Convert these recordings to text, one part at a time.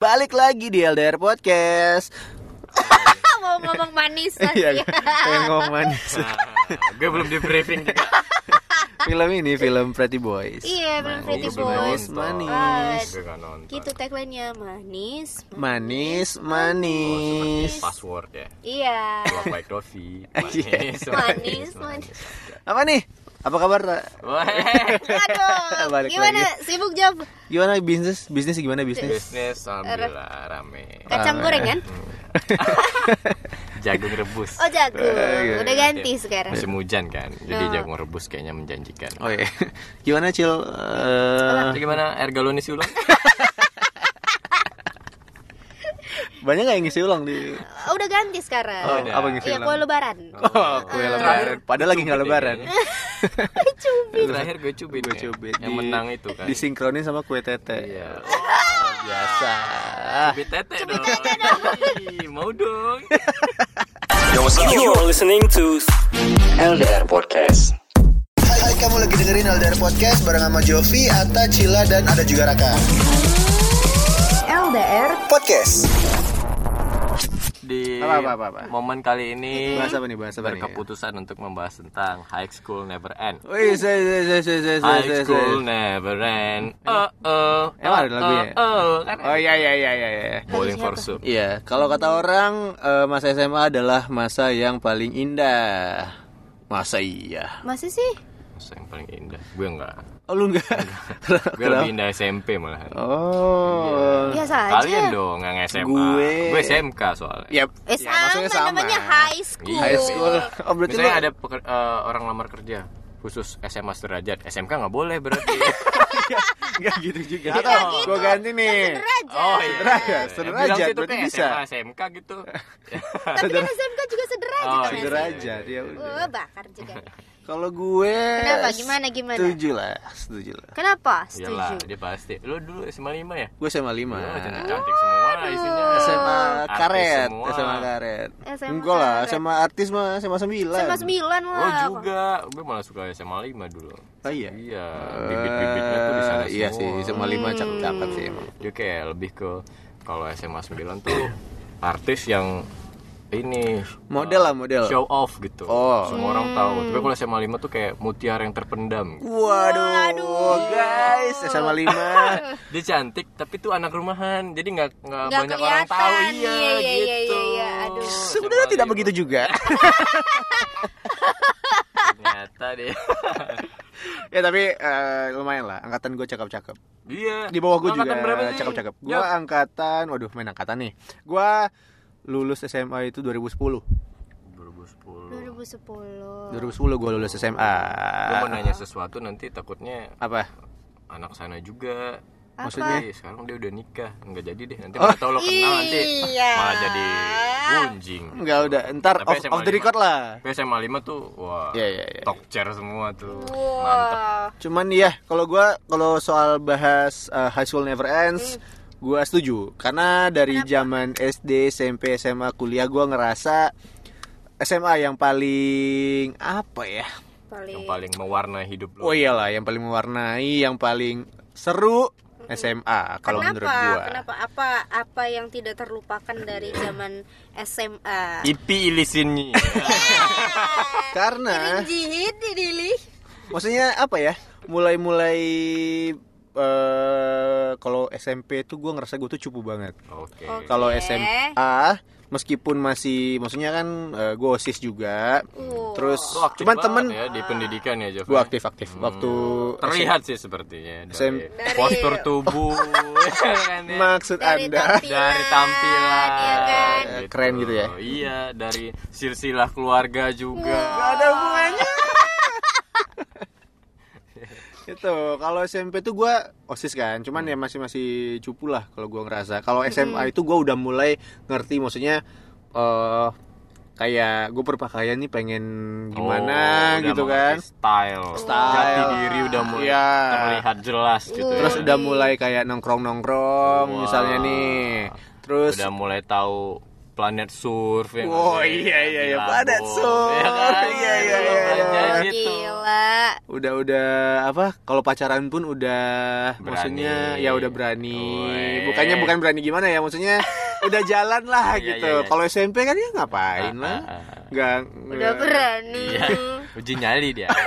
Balik lagi di LDR Podcast. mau ngomong manis Iya, lagi. pengen ngomong manis. gue belum di briefing juga. film ini film Pretty Boys. Iya, film Pretty Boys. Manis, Ah, gitu tagline-nya manis. Manis, manis. Password ya. Iya. White Coffee. Iya. Manis, Manis, manis. Apa nih? Apa kabar? Tak? Wah, Aduh, Balik gimana? lagi. Sibuk job? Gimana bisnis? Bisnis gimana bisnis? bisnis alhamdulillah rame. Kacang Ah, gorengan? Jagung rebus. Oh jagung. Eh, Udah ganti sekarang. Musim hujan kan, jadi Oh. jagung rebus kayaknya menjanjikan. Oh iya. Gimana Cil? Eh, Jadi gimana air galon isi ulang? banyak nggak yang ngisi ulang di? Oh, udah ganti sekarang. Oh, udah. apa yang ngisi Iya, ulang? kue lebaran. Oh, kue lebaran. Padahal lagi nggak lebaran. Cubit. Terakhir gue cubit. Gue ya. cubit. Yang menang itu kan. Disinkronin sama kue tete. Iya. Biasa. Cubit tete dong. Ih, Mau dong. You're listening to LDR Podcast. Hai kamu lagi dengerin LDR Podcast bareng sama Jovi, Ata, Cila, dan ada juga Raka LDR Podcast Di Apa, apa, apa, apa? momen kali ini Bahas apa nih? Bahas apa nih? berkeputusan untuk membahas tentang High School Never End. Wih, saya saya saya saya saya High. School Never End. Oh oh. Emang ada lagunya? Oh, oh, kan Oh iya iya iya iya iya. Bowling for Soup. Iya, kalau kata orang eh, masa SMA adalah masa yang paling indah. Masa iya? Masih sih? Masa yang paling indah. Gue enggak. Oh lu enggak? Gue lebih indah SMP malahan. Oh. Biasa aja. Kalian dong yang SMA. Gue- Gue SMK soalnya. Ya, Eh ya, sama, maksudnya sama. namanya high school. Iya. High school. Oh berarti Misalnya lu- ada peker- eh, orang lamar kerja khusus SMA sederajat, SMK nggak boleh berarti. Enggak gitu juga. Nggak Atau gitu. gua ganti nih. Sederajat. Oh iya. Sederajat, sederajat, berarti bisa. SMA, SMK gitu. Tapi kan SMK juga sederajat. Oh, namanya. Sederajat ya udah. Oh, bakar juga. Kalau gue Kenapa? Gimana, gimana? Setuju lah, setuju lah. Kenapa? Setuju. dia pasti. Lu dulu SMA 5 ya? Gue SMA 5. Oh, cantik-cantik semua isinya. SMA Artis karet, semua. SMA karet. SMA Enggak lah, karet. SMA artis mah SMA 9. Sama sembilan lah. Oh juga, gue malah suka SMA 5 dulu. Oh iya. Iya, bibit-bibitnya tuh di sana Eh, Iya sih, SMA 5 cakep-cakep sih emang. Dia kayak lebih ke kalau SMA 9 tuh artis yang ini Model lah, model. show off gitu. Oh. Semua orang tahu. Tapi kalau SMA 5 tuh kayak mutiara yang terpendam. Waduh, guys, SMA 5. Dia cantik tapi tuh anak rumahan. Jadi nggak nggak banyak orang kelihatan. tahu iya, Iya, iya, iya, gitu. iya, iya. Aduh. Sebenarnya SMA tidak 5. begitu juga. Ternyata deh. ya tapi eh, lumayan lah, angkatan gue cakep-cakep. Iya. Di bawah gue juga cakep-cakep. Gue Ya. angkatan, waduh main angkatan nih. Gue lulus SMA itu 2010. 2010. 2010. 2010 gue lulus SMA. Gue mau nanya sesuatu nanti takutnya Apa? anak sana juga. Maksudnya? Tapi sekarang dia udah nikah, nggak jadi deh. Nanti Oh. tahu lo kenal nanti Iya. malah jadi bunjing. Enggak udah, ntar Tapi off, SMA off the record 5. lah. Tapi SMA 5 tuh wah. Iya, iya, iya. Talk chair semua tuh. Mantep. Wah. Cuman ya kalau gua kalau soal bahas uh, High School Never Ends, gua setuju karena dari zaman SD, SMP, SMA, kuliah gua ngerasa SMA yang paling apa ya? Paling. Yang paling mewarnai hidup lo. Oh iyalah, yang paling mewarnai, yang paling seru SMA kalau Kenapa? menurut gua. Kenapa? Apa apa yang tidak terlupakan dari zaman SMA? Ipi ilisinnya. Karena maksudnya apa ya? Mulai-mulai eh kalau SMP tuh gua ngerasa gua tuh cupu banget. Oke. Oke. Kalau SMA meskipun masih maksudnya kan uh, gue osis juga Uh. terus Lo aktif cuman temen ya di pendidikan ya Jof. gue aktif aktif waktu terlihat sih sepertinya dari SM. postur tubuh kan ya. maksud Dari anda tampilan, dari tampilan ya kan? Eh, keren gitu ya? iya dari silsilah keluarga juga Gak ada hubungannya itu kalau SMP tuh gue osis kan cuman ya masih masih cupu lah kalau gue ngerasa kalau SMA itu gue udah mulai ngerti maksudnya eh kayak gue berpakaian nih pengen gimana Oh, gitu kan style Style. jati diri udah mulai Iya. terlihat jelas gitu terus ya. udah mulai kayak nongkrong nongkrong Wah. misalnya nih terus udah mulai tahu planet surf ya Oh, iya, iya, iya, planet surf. ya kan? Iya, iya, iya, iya. gitu. Gila. Udah udah apa kalau pacaran pun udah Berani. maksudnya ya udah berani bukannya bukan berani gimana ya maksudnya udah jalan lah Iya, gitu iya, iya. kalau SMP kan ya ngapain Ah, lah ah, ah. nggak Udah berani. Iya, uji nyali dia.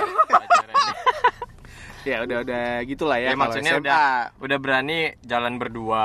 Ya udah udah gitulah ya, ya, maksudnya SMA. udah udah berani jalan berdua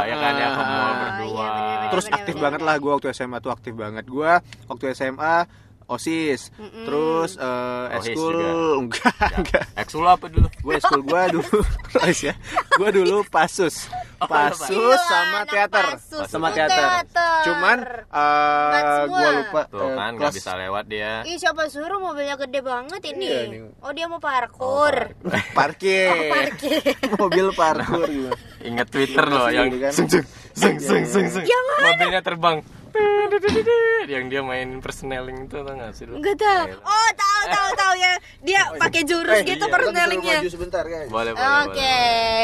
ya kan ya ke mall Ah, berdua. iya, bener-bener. terus aktif banget lah gue waktu SMA tuh aktif banget gue waktu SMA osis terus eh Osis eskul enggak enggak Eksul apa dulu? gue eskul gue dulu Osis ya gue dulu pasus pasus Gila, sama anak teater pasus sama teater teater. cuman eh semua. gue lupa Tuh eh, kan nggak bisa lewat dia. Ih siapa suruh mobilnya gede banget ini? Iya, nih. Oh dia mau parkur. parkir Parkir. mobil parkur gitu Ingat Twitter loh yang Gitu kan. seng seng seng seng seng seng. Yang mana? Mobilnya terbang. Yang dia main personeling itu tau gak sih lu? Enggak tahu. Oh tahu tahu tahu ya. Dia pakai jurus Eh, gitu iya, persnelingnya. maju sebentar guys Boleh boleh. Oke,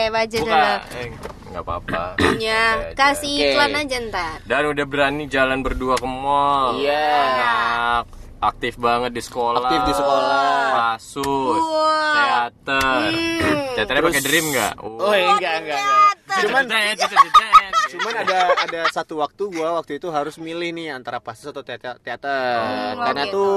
baju dulu. Buka. Eh, apa-apa. Ya, kasih iklan aja ntar. Dan udah berani jalan berdua ke mall. Iya. Anak aktif banget di sekolah. Aktif di sekolah. Wah. Teater. Hmm. Teaternya pakai dream nggak? oh enggak enggak enggak cuman Cuman ada ada satu waktu gua waktu itu harus milih nih antara pasus atau teater teater Oh, karena gitu. tuh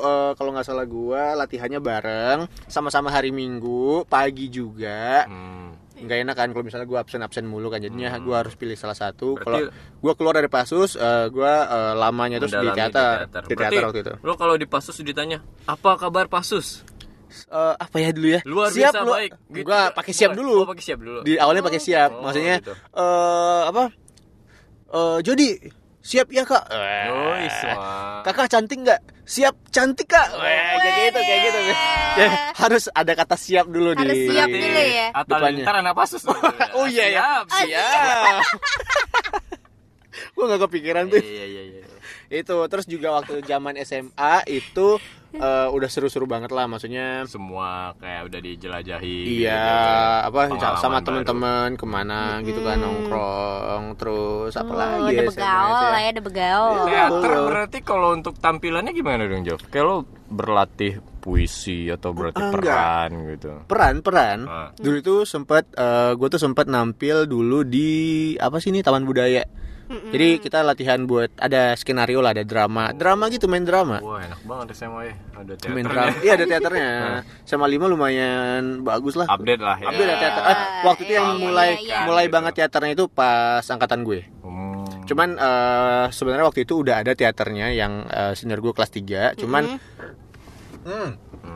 eh, kalau nggak salah gua latihannya bareng sama-sama hari minggu pagi juga Hmm. Nggak enak kan kalau misalnya gua absen absen mulu kan jadinya gua harus pilih salah satu. Kalau gua keluar dari pasus eh, gua eh, lamanya terus di teater. di teater. Waktu itu. Lo kalau di Pasus ditanya, apa kabar Pasus? Eh, apa ya dulu ya? Luar siap biasa lu. baik. Gitu. gua pakai siap Oh, dulu. Oh, pakai siap dulu. di awalnya pakai siap. Oh, maksudnya gitu. eh apa? Eh Jody siap ya kak. Oh, Eh, kakak cantik nggak? Siap cantik kak. Weh, kayak gitu kayak gitu. Ya, harus ada kata siap dulu Harus di siap dulu ya. Atau ntar anak Pasus. oh iya ya Siap, siap. siap. Gua nggak kepikiran tuh. Iya, iya, iya. itu terus juga waktu zaman SMA itu eh, udah seru-seru banget lah maksudnya Semua kayak udah dijelajahi. Iya, gitu. apa sama teman-teman ke mana gitu kan nongkrong terus apa Oh, lagi udah ya, begaul SMA lah ya, udah begaul. Teater Betul. berarti kalau untuk tampilannya gimana dong, Jov? Kayak lo berlatih puisi atau berlatih Ah, enggak. peran gitu. peran peran Ah. dulu itu sempat gue tuh sempat nampil dulu di apa sih ini Taman Budaya jadi kita latihan buat ada skenario lah ada drama. Drama gitu main drama. Wah, enak banget SMA ya. Ada main teaternya. drama. Iya ada teaternya. Sama lima lumayan bagus lah. Update lah ya. Update lah teater. Eh, waktu itu yang Iya, mulai iya, iya. mulai banget teaternya itu pas angkatan gue. Hmm. Cuman eh, sebenarnya waktu itu udah ada teaternya yang eh, senior gue kelas 3, cuman hmm,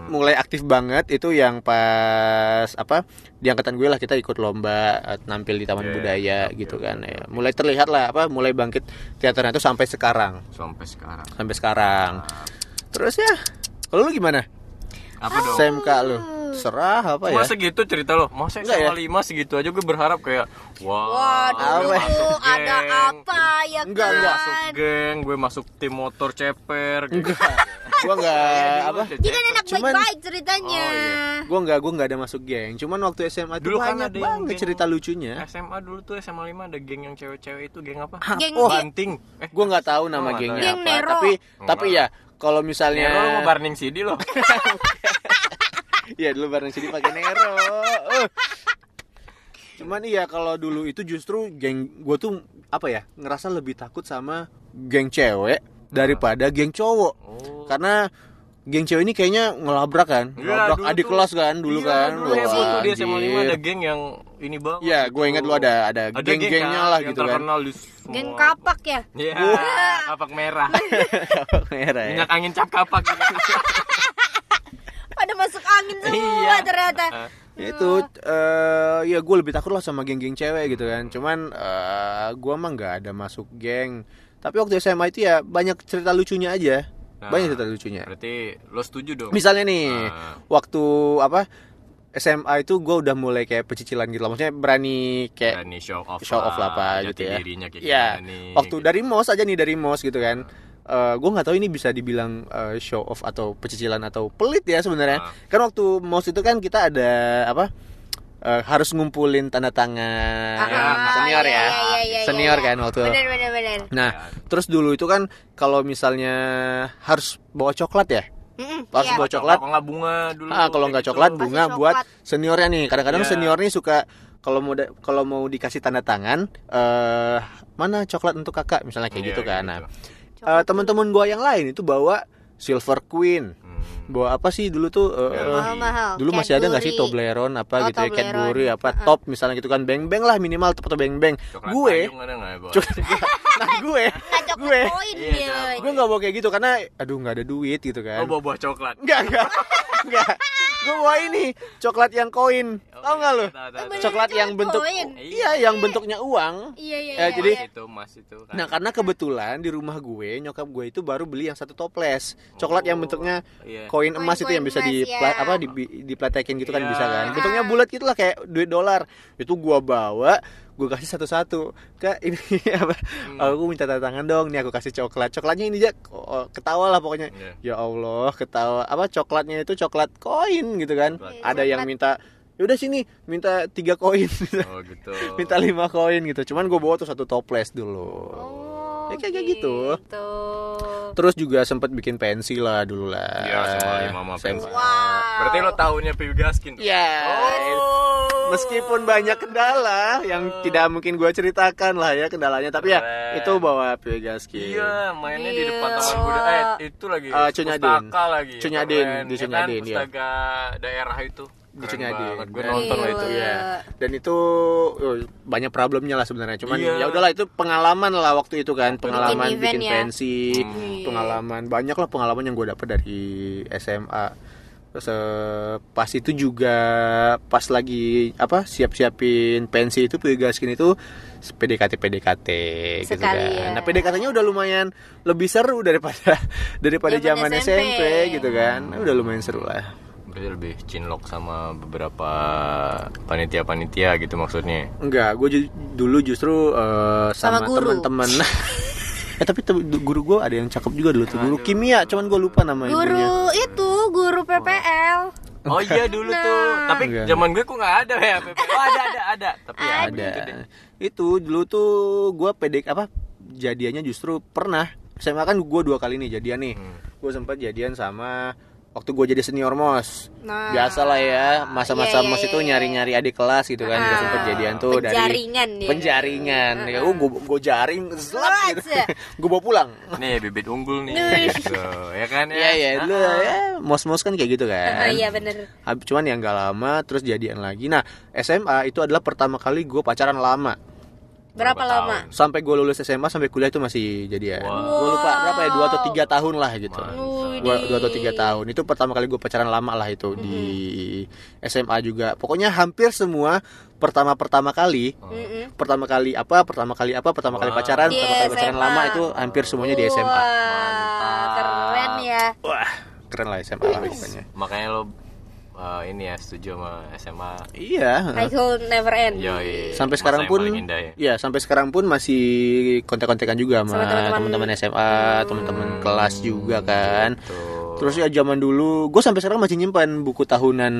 mulai aktif banget itu yang pas apa di angkatan gue lah kita ikut lomba eh, nampil di Taman Iya, Budaya oke, gitu oke, kan. Ya, mulai terlihat lah apa mulai bangkit teaternya itu sampai sekarang, Sampai sekarang. sampai sekarang. Terus ya, kalau lu gimana? Apa dong? SMK lu? Serah apa ya? Masa gitu cerita lo? Masa Enggak SMA ya? lima segitu aja gue berharap kayak wah, Waduh, gue masuk ada geng. apa ya kan? Enggak, enggak. Masuk geng, gue masuk tim motor ceper. gitu. gua nggak apa? Dia kan enak Cuman- baik-baik ceritanya. Oh, iya. Gua nggak gua nggak ada masuk geng. Cuman waktu SMA tuh Dulu kan banyak ada banget geng- cerita lucunya. SMA dulu tuh SMA 5 ada geng yang cewek-cewek itu geng apa? Geng Oh, Banting. Eh, gue nggak tahu nama Oh, gengnya. Geng apa Nero. tapi Enggak. tapi ya kalau misalnya Nero lo mau burning CD lo. Iya dulu bareng sini pakai Nero. Uh. Cuman iya kalau dulu itu justru geng gue tuh apa ya ngerasa lebih takut sama geng cewek daripada geng cowok. Oh. Karena geng cewek ini kayaknya ngelabrak kan, Iya, ngelabrak adik tuh- kelas kan dulu Iya, kan. Dulu Wah, heboh tuh di SMA 5 anjir. ada geng yang ini banget. Iya, gitu. gue ingat lu ada ada Ada geng-gengnya kan, lah gitu kan. terkenal di semua- Geng kapak ya. Iya, kapak merah. Merah ya. Minyak angin cap kapak gitu. Pada masuk angin semua Iya. ternyata. Ya itu eh ya gue lebih takut lah sama geng-geng cewek gitu kan cuman eh gue mah nggak ada masuk geng tapi waktu SMA itu ya banyak cerita lucunya aja Nah. banyak cerita lucunya Berarti lo setuju dong? misalnya nih Nah. waktu apa SMA itu gue udah mulai kayak pecicilan gitu lah maksudnya berani kayak Berani show off show off lah apa gitu ya dirinya kayak ya nih, waktu gitu. dari mos aja nih dari mos gitu kan gue nggak tahu ini bisa dibilang eh, show off atau pecicilan atau pelit ya sebenarnya Ah. kan waktu mos itu kan kita ada apa eh, harus ngumpulin tanda tangan Ah, senior iya, ya iya, iya, iya, senior iya. kan waktu Bener bener bener. nah terus dulu itu kan kalau misalnya harus bawa coklat ya Mm-mm, Harus iya. bawa coklat. Kalau nggak bunga dulu. Ah, kalau nggak gitu. coklat Kasih bunga coklat. buat seniornya nih. Kadang-kadang Iya. senior nih suka kalau mau kalau mau dikasih tanda tangan eh mana coklat untuk kakak misalnya kayak Iya, gitu kan. gitu. Nah, eh, teman-teman gua yang lain itu bawa Silver Queen. Hmm. Bawa apa sih dulu tuh eh, Ya, eh, Mahal-mahal. dulu masih ada nggak sih Cadbury. Toblerone apa Oh, gitu ya Toblerone. Cadbury apa Uh-uh. top misalnya gitu kan beng beng lah minimal top atau beng beng Coklat gue nggak ya, nah gue gue Iya, gue nggak bawa kayak gitu karena aduh nggak ada duit gitu kan Oh, bawa buah coklat. Enggak, enggak. Enggak. Gue bawa ini coklat yang koin. Tahu nggak lu? Bener. Coklat yang bentuk koin. Iya, yang bentuknya uang. Iya iya. Iya, jadi- iya. Itu, mas itu. kan. Nah, karena kebetulan di rumah gue, nyokap gue itu baru beli yang satu toples. Coklat yang bentuknya Iya. koin emas itu yang bisa di ya. apa di dipletekin gitu kan Iya. bisa kan. Bentuknya bulat gitu lah kayak duit dolar. Itu gua bawa, gue kasih satu-satu. Kak, ini apa? Hmm. Aku minta tanda tangan dong. Nih aku kasih coklat. Coklatnya ini aja oh, ketawa lah pokoknya. Iya. Ya Allah, ketawa. Apa coklatnya itu coklat koin gitu kan. Coklat. Ada yang minta ya udah sini minta tiga koin Oh, gitu. minta lima koin gitu cuman gue bawa tuh satu toples dulu Oh, Ya, kayak- gitu. gitu. terus juga sempet bikin pensi lah dulu lah Iya, sama Mama pensi. Wow. Berarti lo tahunya Piu Gaskin. tuh? Ya, Oh. meskipun banyak kendala yang tidak mungkin gue ceritakan lah ya kendalanya, tapi ya Keren. itu bawa Pegaski. Iya, mainnya di depan Iya. taman budaya. Eh, itu lagi. Eh, Cunyadin. Pustaka lagi. Cunyadin, Keren. di Ya kan, Cunyadin, iya. Pustaka daerah itu. Cunyadin. banget. Gue nonton lah itu. Ya. Dan itu oh, banyak problemnya lah sebenarnya. Cuman Iya. ya udahlah itu pengalaman lah waktu itu kan, pengalaman Bikin bikin, ya. pensi, Hmm. pengalaman banyak lah pengalaman yang gue dapet dari SMA. Terus pas itu juga pas lagi apa siap-siapin pensi itu Pegaskin itu PDKT PDKT gitu kan. Ya. Nah PDKT-nya udah lumayan lebih seru daripada daripada Zaman zaman SMP. SMP gitu kan. Udah lumayan seru lah. Berarti lebih cinlok sama beberapa panitia-panitia gitu maksudnya. Enggak, gue ju- dulu justru eh, Sama sama, guru. teman-teman. eh tapi te- guru gue ada yang cakep juga dulu tuh. Guru kimia, cuman gue lupa nama ibunya. Guru itu guru PPL. Oh iya dulu tuh. Nah. Tapi Enggak. zaman gue kok nggak ada ya. PP. Oh ada ada ada. Tapi ya Ada. gitu deh. Itu dulu tuh gue pedek apa? Jadiannya justru pernah. SMA kan gue dua kali nih jadian nih. Hmm. Gue sempat jadian sama waktu gue jadi senior mos. Nah. Biasalah ya, masa-masa Iya, iya, mos itu iya, iya. nyari-nyari adik kelas gitu kan. Ah. sempet jadian tuh dari Penjaringan ya. penjaringan. Ya, gue gue jaring, slap gitu. Gue bawa pulang. Nih bibit unggul nih. Wih. Gitu, ya kan ya. Iya iya, lu Ah. ya mos-mos kan kayak gitu Oh, kan. iya bener. Cuman yang gak lama terus jadian lagi. Nah SMA itu adalah pertama kali gue pacaran lama. Berapa, Berapa lama? tahun? Sampai gue lulus SMA sampai kuliah itu masih jadian. Wow. Gue lupa berapa ya dua atau tiga tahun lah gitu. Wih, Dua, dua atau tiga tahun itu pertama kali gue pacaran lama lah itu di SMA juga. Pokoknya hampir semua pertama-pertama kali Mm-mm. pertama kali apa pertama kali apa pertama kali pacaran Di pertama kali pacaran SMA. lama itu hampir semuanya di SMA Wah, keren ya. wah keren lah SMA lah pokoknya Makanya lo uh, ini ya setuju sama SMA. iya High school never end. Yoi. sampai Masa sekarang yang pun indah ya. ya sampai sekarang pun masih kontak-kontakan juga sama teman-teman. SMA teman-teman kelas juga kan Tuh. Terus ya zaman dulu gue sampai sekarang masih nyimpan buku tahunan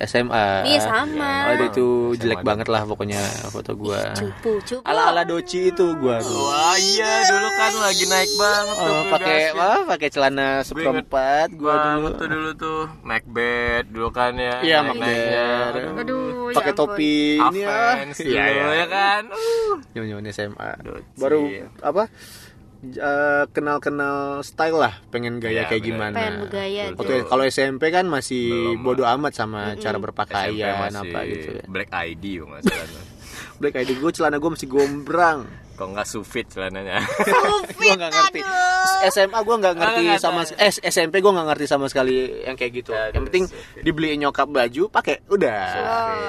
SMA Iya sama. ada itu SMA jelek dulu. banget lah pokoknya foto gue Cupu, cupu. ala ala doci itu gue Wah iya dulu kan lagi naik banget tuh. Oh, pakai wah pakai celana seperempat gue dulu tuh dulu tuh Macbeth dulu kan ya. Iya. Macbeth. Aduh, ya pakai topi ini ya dulu ya kan. Uh. nyonya SMA Doci. baru apa eh, kenal-kenal style lah pengen gaya Iya, kayak bener. gimana Pengen bergaya Betul. Waktu kalau SMP kan masih Belum, bodoh amat sama cara SMP berpakaian masih apa gitu ya. Black ID tuh. Black ID gue celana gue masih gombrang Kok nggak sufit celananya. gue nggak ngerti SMA gue nggak ngerti nggak sama eh, SMP gue nggak ngerti sama sekali yang kayak gitu Aduh, yang penting Sofi. dibeliin nyokap baju pakai udah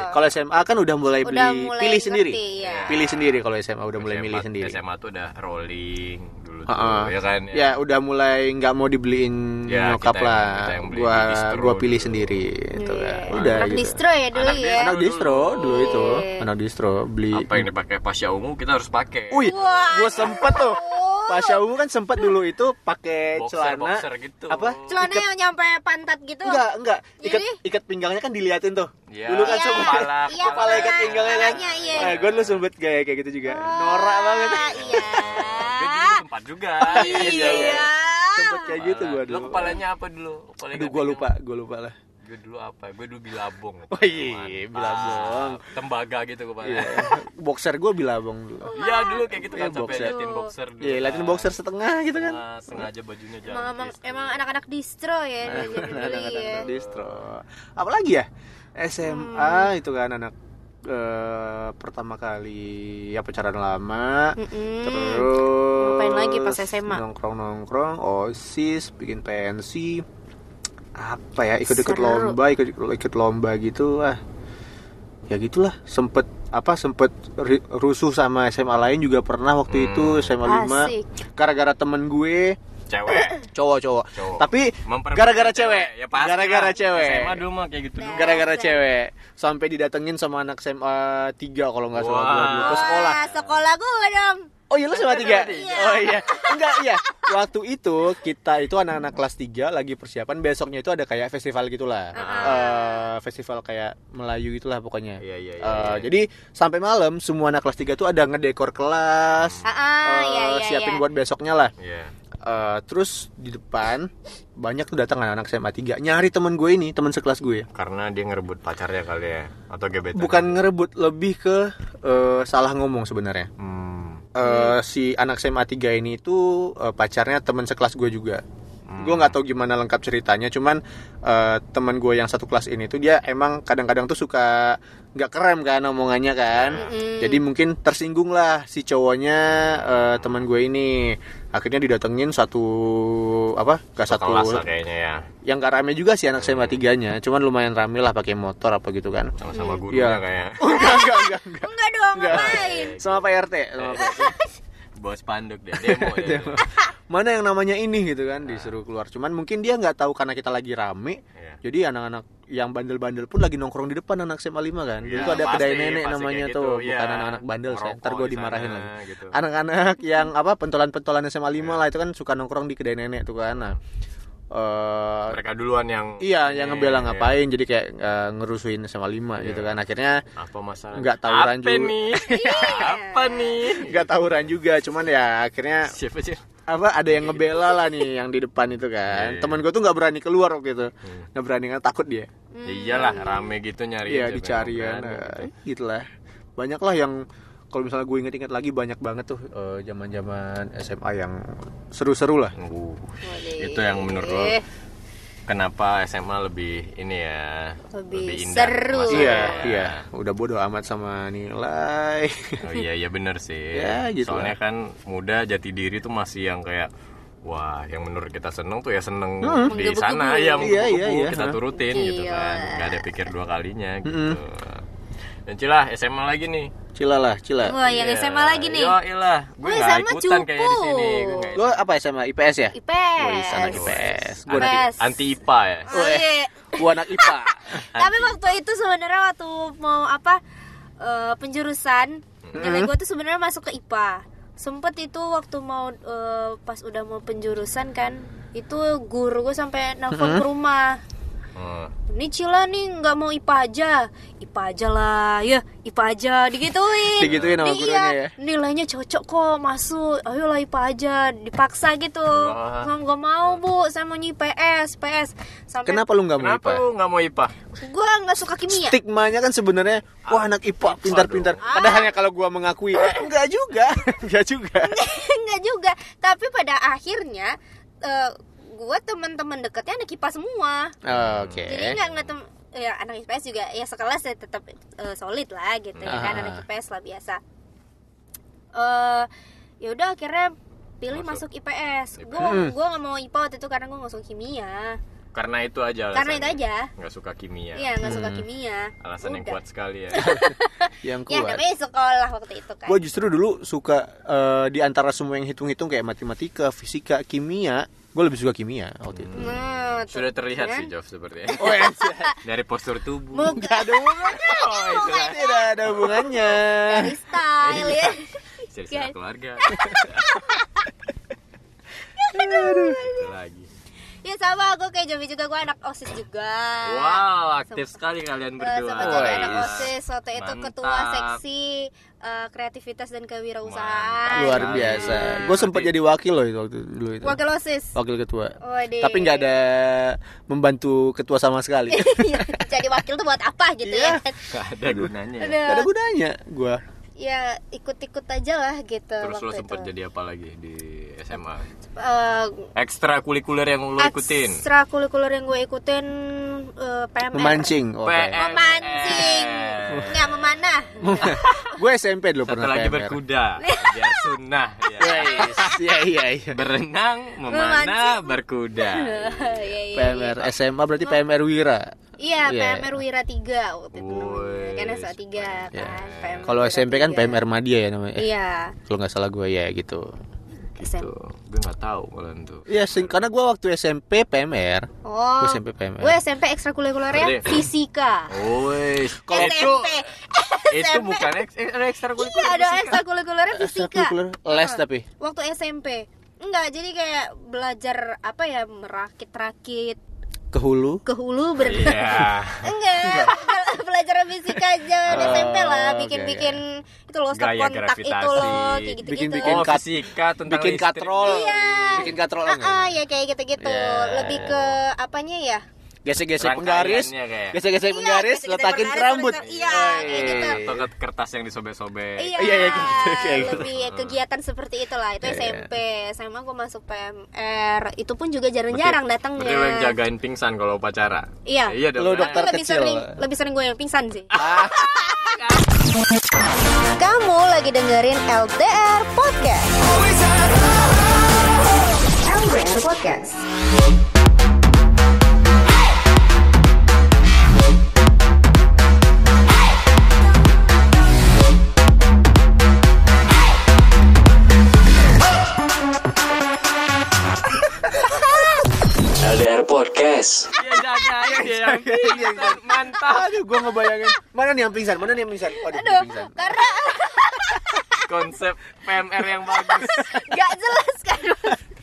kalau SMA kan udah mulai beli Udah mulai pilih ngerti, sendiri ya. pilih sendiri kalau SMA udah mulai SMA milih sendiri SMA tuh udah rolling dulu tuh, Heeh. ya kan ya udah mulai nggak mau dibeliin Ya, nyokap kita yang- lah kita yang beli gua gua pilih dulu. sendiri itu Iya. kan udah Anak gitu. distro ya dulu Anak ya. anak distro dulu itu Iya. anak distro beli Apa yang dipakai Pasya Ungu kita harus pakai. Wih, gue sempet tuh. Pasha Ungu kan sempet dulu itu pakai celana boxer gitu. apa? Celana Ikat- yang nyampe pantat gitu. enggak, enggak. Ikat Jadi? ikat pinggangnya kan diliatin tuh. Iya. Dulu kan Iya, sempet kepala, iya, kepala ikat pinggangnya kan. kepalanya, iya. Nah, gue dulu sempet gaya kayak gitu juga. Norak banget. Iya. Dia dulu sempat juga. Iya. sempet kayak gitu gue Lo dulu kepalanya apa dulu? Kepalanya aduh gue lupa gue lupa lah Gue dulu apa? Gue dulu bilabong. Oh iya, bilabong. Tembaga gitu. Iya. Iya, boxer gue bilabong dulu dulu kayak gitu kan Iya, sampai boxer. liatin boxer dulu. Iya, liatin boxer setengah gitu kan. Nah, sengaja bajunya jangan. emang emang, emang anak-anak distro ya beli ya Anak-anak distro. Apalagi ya? SMA itu kan anak eh, pertama kali ya pacaran lama. Mm-mm. Terus Ngapain lagi pas SMA? Nongkrong-nongkrong, OSIS, bikin pensi. Apa ya? Ikut-ikut Seru. lomba, ikut ikut lomba gitu ah. Ya gitulah, sempet apa sempet ri- rusuh sama SMA lain juga pernah waktu itu SMA 5 Asik. gara-gara temen gue Cewek. cowok cowok Cowok. tapi gara-gara cewek Ya pasti. gara-gara lah. cewek SMA dulu mah kayak gitu dulu. gara-gara cewek sampai didatengin sama anak SMA 3 kalau nggak salah gua dulu ke sekolah Wah, sekolah gue dong oh iya lu SMA 3 Iya. oh iya enggak iya waktu itu kita itu anak-anak kelas 3 lagi persiapan besoknya itu ada kayak festival gitulah Eh, festival kayak Melayu gitulah pokoknya Iya, iya, iya, Eh, iya. jadi sampai malam semua anak kelas 3 tuh ada ngedekor kelas Ah, ah, eh, iya, iya, siapin iya. buat besoknya lah Iya. Eh, terus di depan banyak tuh datang anak-anak SMA 3 nyari temen gue ini temen sekelas gue Karena dia ngerebut pacarnya kali ya atau gebetan. bukan ngerebut lebih ke eh, salah ngomong sebenarnya Hmm. Eh, si anak SMA 3 ini tuh eh, pacarnya temen sekelas gue juga. Gue nggak tahu gimana lengkap ceritanya cuman eh, temen gue yang satu kelas ini tuh dia emang kadang-kadang tuh suka nggak keren kan omongannya kan. Jadi mungkin tersinggung lah si cowoknya eh, teman gue ini. Akhirnya didatengin satu apa gak satu lah kayaknya ya. yang gak rame juga sih anak SMA 3 nya cuman lumayan rame lah pakai motor apa gitu kan. Sama-sama gurunya Iya. kayak. enggak enggak enggak enggak enggak dong Enggak. ngapain sama Pak RT sama Pak RT. Bawa spanduk dia demo ya. mana yang namanya ini gitu kan disuruh keluar cuman mungkin dia nggak tahu karena kita lagi rame Iya. jadi anak-anak yang bandel-bandel pun lagi nongkrong di depan anak SMA 5 kan Iya, itu ada pasti, kedai nenek namanya kayak tuh gitu, bukan iya. anak-anak bandel saya ntar gue di dimarahin sana, lagi gitu. anak-anak yang apa pentolan-pentolan SMA 5 Iya. lah itu kan suka nongkrong di kedai nenek tuh kan nah eh, Mereka duluan yang iya yang ngebela Iya. ngapain jadi kayak eh, ngerusuin SMA 5 gitu kan akhirnya apa masalah? Nggak tawuran Apa juga. nih? apa nih? nggak tawuran juga cuman ya akhirnya Siapa sih? apa ada yang ngebela lah nih yang di depan itu kan Iya. teman gue tuh nggak berani keluar waktu itu nggak berani kan takut dia Ya iyalah rame gitu nyari iya dicari kan Eh, gitulah banyak lah yang kalau misalnya gue inget-inget lagi banyak banget tuh eh, zaman-zaman SMA yang seru-seru lah. Uh, itu yang menurut lo kenapa SMA lebih ini ya Lebih indah seru. iya iya. Udah bodo amat sama nilai. Oh iya iya bener sih. Ya, gitu soalnya lah. kan muda jati diri tuh masih yang kayak wah yang menurut kita seneng tuh ya seneng di Menggebu-gebu. sana ya Iya, iya, iya. kita turutin gitu Iya. kan nggak ada pikir dua kalinya gitu dan cilah SMA lagi nih. Cila lah cila. Wah yang Iya. SMA lagi nih. Yo, ilah gue Gue nggak SMA ikutan di cupu. sini. Gue nggak- lo apa SMA IPS ya? IPS Wih, anak IPS gue anak IPS. anti IPA ya? Oh, iya. gue anak IPA tapi waktu itu sebenarnya waktu mau apa eh, penjurusan nilai gue tuh sebenarnya masuk ke IPA sempet itu waktu mau eh, pas udah mau penjurusan kan itu guru gue sampai nelfon ke rumah Hmm. ini Cila nih nggak mau IPA aja. IPA aja lah ya. IPA aja digituin. Digituin sama Nih, gurunya iya, ya? nilainya cocok kok masuk. Ayolah IPA aja dipaksa gitu. Wah. nggak nggak mau bu. Saya mau IPS PS sampai kenapa lu nggak mau kenapa IPA lu nggak mau IPA gue nggak suka kimia. Stigmanya kan sebenarnya wah anak IPA pintar-pintar. Padahalnya kalau gua mengakui enggak juga. Enggak juga. Enggak juga. Tapi pada akhirnya eh, gue teman-teman dekatnya anak IPA semua. Oke. Jadi nggak nggak tem ya anak IPS juga ya sekelas ya tetap eh, solid lah gitu ya kan anak IPS lah biasa. Eh ya udah akhirnya pilih Masuk. masuk, IPS gue Hmm. gue nggak mau IPA waktu itu karena gue nggak suka kimia. Karena itu aja karena itu alasannya. aja. Nggak suka kimia. Iya nggak suka kimia. Alasan yang Udah. kuat sekali ya. Yang ya kuat. namanya sekolah waktu itu kan. Gue justru dulu suka eh, di antara semua yang hitung-hitung kayak matematika fisika kimia gue lebih suka kimia waktu itu. Nah, tuh, sudah terlihat kan? sih Jof sepertinya oh ya dari postur tubuh. Muka ada hubungannya. Oh itulah tidak ada hubungannya. Dari style ya. Guys. keluarga. Itu lagi Ya sama aku kayak Jovi juga gue anak OSIS juga. Wow, aktif sekali kalian Eh, berdua. sempat jadi anak. OSIS waktu itu Mantap. ketua seksi eh, kreativitas dan kewirausahaan. Luar biasa. Gue sempat jadi wakil loh itu waktu dulu itu. Wakil OSIS. Wakil ketua. Waduh. Tapi nggak ada membantu ketua sama sekali. Iya, jadi wakil tuh buat apa gitu Iya. ya? Gak ada gunanya. ya. Ada. Gak ada gunanya gue. Ya ikut-ikut aja lah gitu. Terus lo sempet itu. jadi apa lagi di SMA? Eh, Ekstra kulikuler yang lo ikutin? Ekstra kulikuler yang gue ikutin eh, PMR. Memancing. Oke. PM. Memancing. Nggak memanah. gue SMP dulu Satu pernah lagi PMR. berkuda, biar sunnah. Ya. Iya iya iya. Berenang, memanah, berkuda. Iya, iya, PMR SMA berarti PMR Wira. Iya, Iya. PMR Wira 3 waktu itu. Kan SA 3 Ya. kan. PMR Kalau SMP kan 3. PMR Madia ya namanya. Iya. Kalau nggak salah gue ya gitu. Gitu. Gue nggak tahu kalian tuh. Iya, sing- karena gue waktu SMP PMR. Oh. Gue SMP PMR. Gue SMP ekstrakurikulernya fisika. Woi, kalau itu SMP. itu bukan eks, eh, ada ekstra Iya, ada fisika. ekstrakurikulernya fisika. Ekstrakurikuler les tapi. Waktu SMP. Enggak, jadi kayak belajar apa ya merakit-rakit Ke hulu. ke hulu ber Iya. Enggak, belajar fisika aja di Oh, SMP lah, bikin-bikin itu loh stop Gaya kontak itu gravitasi. loh, kayak gitu-gitu. Bikin-bikin Oh, kat- fisika tentang Bikin listrik. katrol. Iya. Bikin katrol Ah, ah, ya kayak gitu-gitu. Iya. Lebih ke apanya ya? Gesek-gesek penggaris. Gesek-gesek Iya, penggaris, gesek-gesek letakin ke penggaris, rambut. iya, kayak gitu. Atau ke kertas yang disobek-sobek. Iya, Iya, iya, gitu, kayak gitu. lebih kegiatan seperti itulah. Itu Iya, SMP, SMA gue masuk PMR. Itu pun juga jarang-jarang datangnya. Berarti lo yang jagain pingsan kalau upacara. Iya. Iya. Lo dokter lebih kecil. sering lebih sering gue yang pingsan sih. Ah, Kamu lagi dengerin LDR Podcast. LDR Podcast. Podcast. Dia jagain dia yang pingsan. Mantap. aduh, gue ngebayangin. Mana nih yang pingsan? Mana nih yang pingsan? Waduh, Aduh, pingsan. karena Konsep PMR yang bagus. gak jelas kan.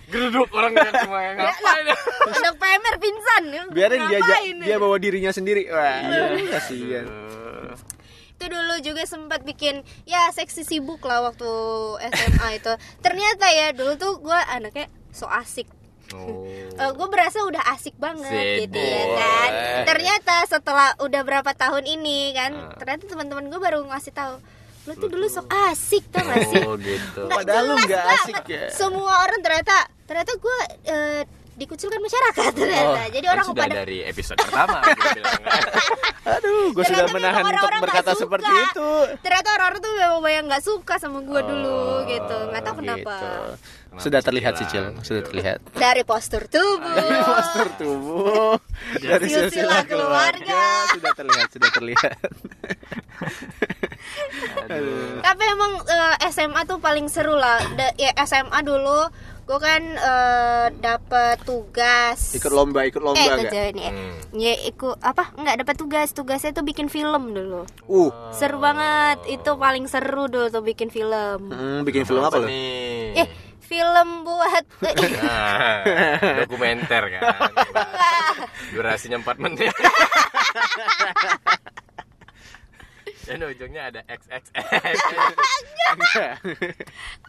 Geruduk orang kan semua yang ngapain ya? Anak PMR pingsan. Biarin dia ja- Ngapain dia bawa dirinya sendiri. Wah, kasihan. Eh, itu dulu juga sempat bikin ya seksi sibuk lah waktu SMA itu ternyata ya dulu tuh gue anaknya so asik Oh. gue berasa udah asik banget gitu ya kan ternyata setelah udah berapa tahun ini kan Ah. ternyata teman-teman gue baru ngasih tahu lo tuh dulu so asik tau gak sih Oh gitu. Nggak Padahal lu banget. asik ya. semua orang ternyata ternyata gue eh, dikucilkan masyarakat ternyata jadi Kan orang sudah pada dari episode pertama bilang. Aduh, gue sudah menahan memang untuk orang-orang berkata seperti itu. ternyata orang-orang tuh memang banyak nggak suka sama gue dulu Oh, gitu nggak tahu kenapa Gitu. Sudah terlihat sih, Cil. Sudah terlihat. dari postur tubuh Postur tubuh dari Silsilah silsilah keluarga keluarga. sudah terlihat, sudah terlihat. tapi emang eh, SMA tuh paling seru lah Da- ya SMA dulu gue kan eh, dapet tugas Ikut lomba, ikut lomba eh enggak? kerja ini eh. Hmm. ya ikut apa nggak dapat tugas tugasnya tuh bikin film dulu Uh, seru banget itu paling seru dulu tuh bikin film hmm, bikin film apa lo? nih? eh film buat Nah, dokumenter kan. Durasinya 4 menit. Dan ujungnya ada XXX. Enggak.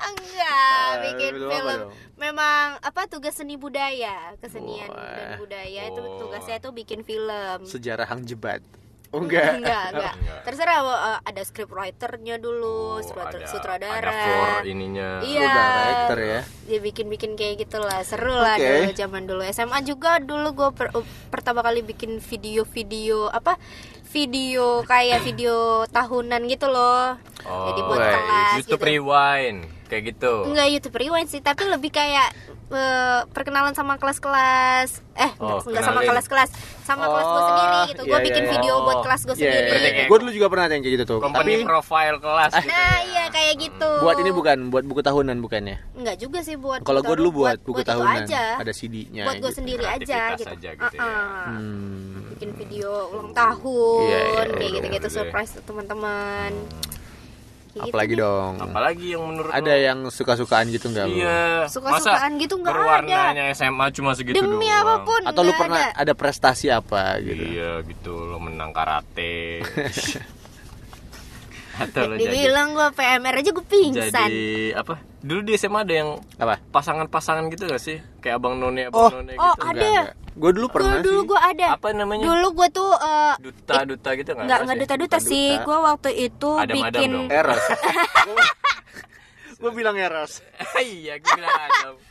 enggak Ah, bikin film dong? memang apa tugas seni budaya kesenian Wah. dan budaya itu Oh. tugasnya tuh bikin film Sejarah Hang Jebat. Oh enggak. enggak, enggak. Enggak. Terserah uh, ada script writernya dulu, Oh, sutradara. ada- sutradara. Ada for ininya. Iya. Oh, director ya. Dia bikin-bikin kayak gitulah, seru lah Oke. dulu zaman dulu. SMA juga dulu gue pertama kali bikin video-video apa? Video kayak video tahunan gitu loh. Oh, Jadi buat Wah, kelas YouTube gitu. Rewind kayak gitu. Enggak YouTube Rewind sih, tapi lebih kayak eh, perkenalan sama kelas-kelas eh Oh, enggak sama kelas-kelas sama kelas gue Oh, sendiri gitu gue iya, bikin iya. video buat Oh, kelas gue Iya, sendiri kayak- gue dulu juga pernah ada yang kayak gitu tuh. Company Tapi profile kelas gitu. Nah iya kayak gitu. buat ini bukan, buat buku tahunan bukannya. Enggak juga sih buat. Kalau gue dulu buat buku itu tahunan, aja. ada CD-nya. buat gue gitu. sendiri aja gitu. aja gitu ya. Uh-uh. Hmm. Bikin video ulang tahun Iya, iya, kayak iya, gitu-gitu iya. surprise teman-teman. Gitu Apalagi dong. Apalagi yang menurut Ada lo? yang suka-sukaan gitu nggak lu? Iya. Suka-sukaan gitu nggak ada. berwarnanya SMA cuma segitu Demi doang. apa pun Atau lu pernah ada. ada prestasi apa gitu? Iya gitu lo menang karate. Atau lo jadi Dibilang gue PMR aja gue pingsan. jadi apa? Dulu di SMA ada yang Apa? pasangan-pasangan gitu gak sih? Kayak abang none, abang Oh. none Oh, gitu. ada. Gue dulu pernah Dulu, dulu sih. gue ada. Apa namanya? Dulu gue tuh eh, Duta, duta gitu nggak? nggak nggak sih? duta-duta sih. Gue waktu itu Adam-adam bikin dong. Eros. gue bilang Eros. iya, gue bilang Adam.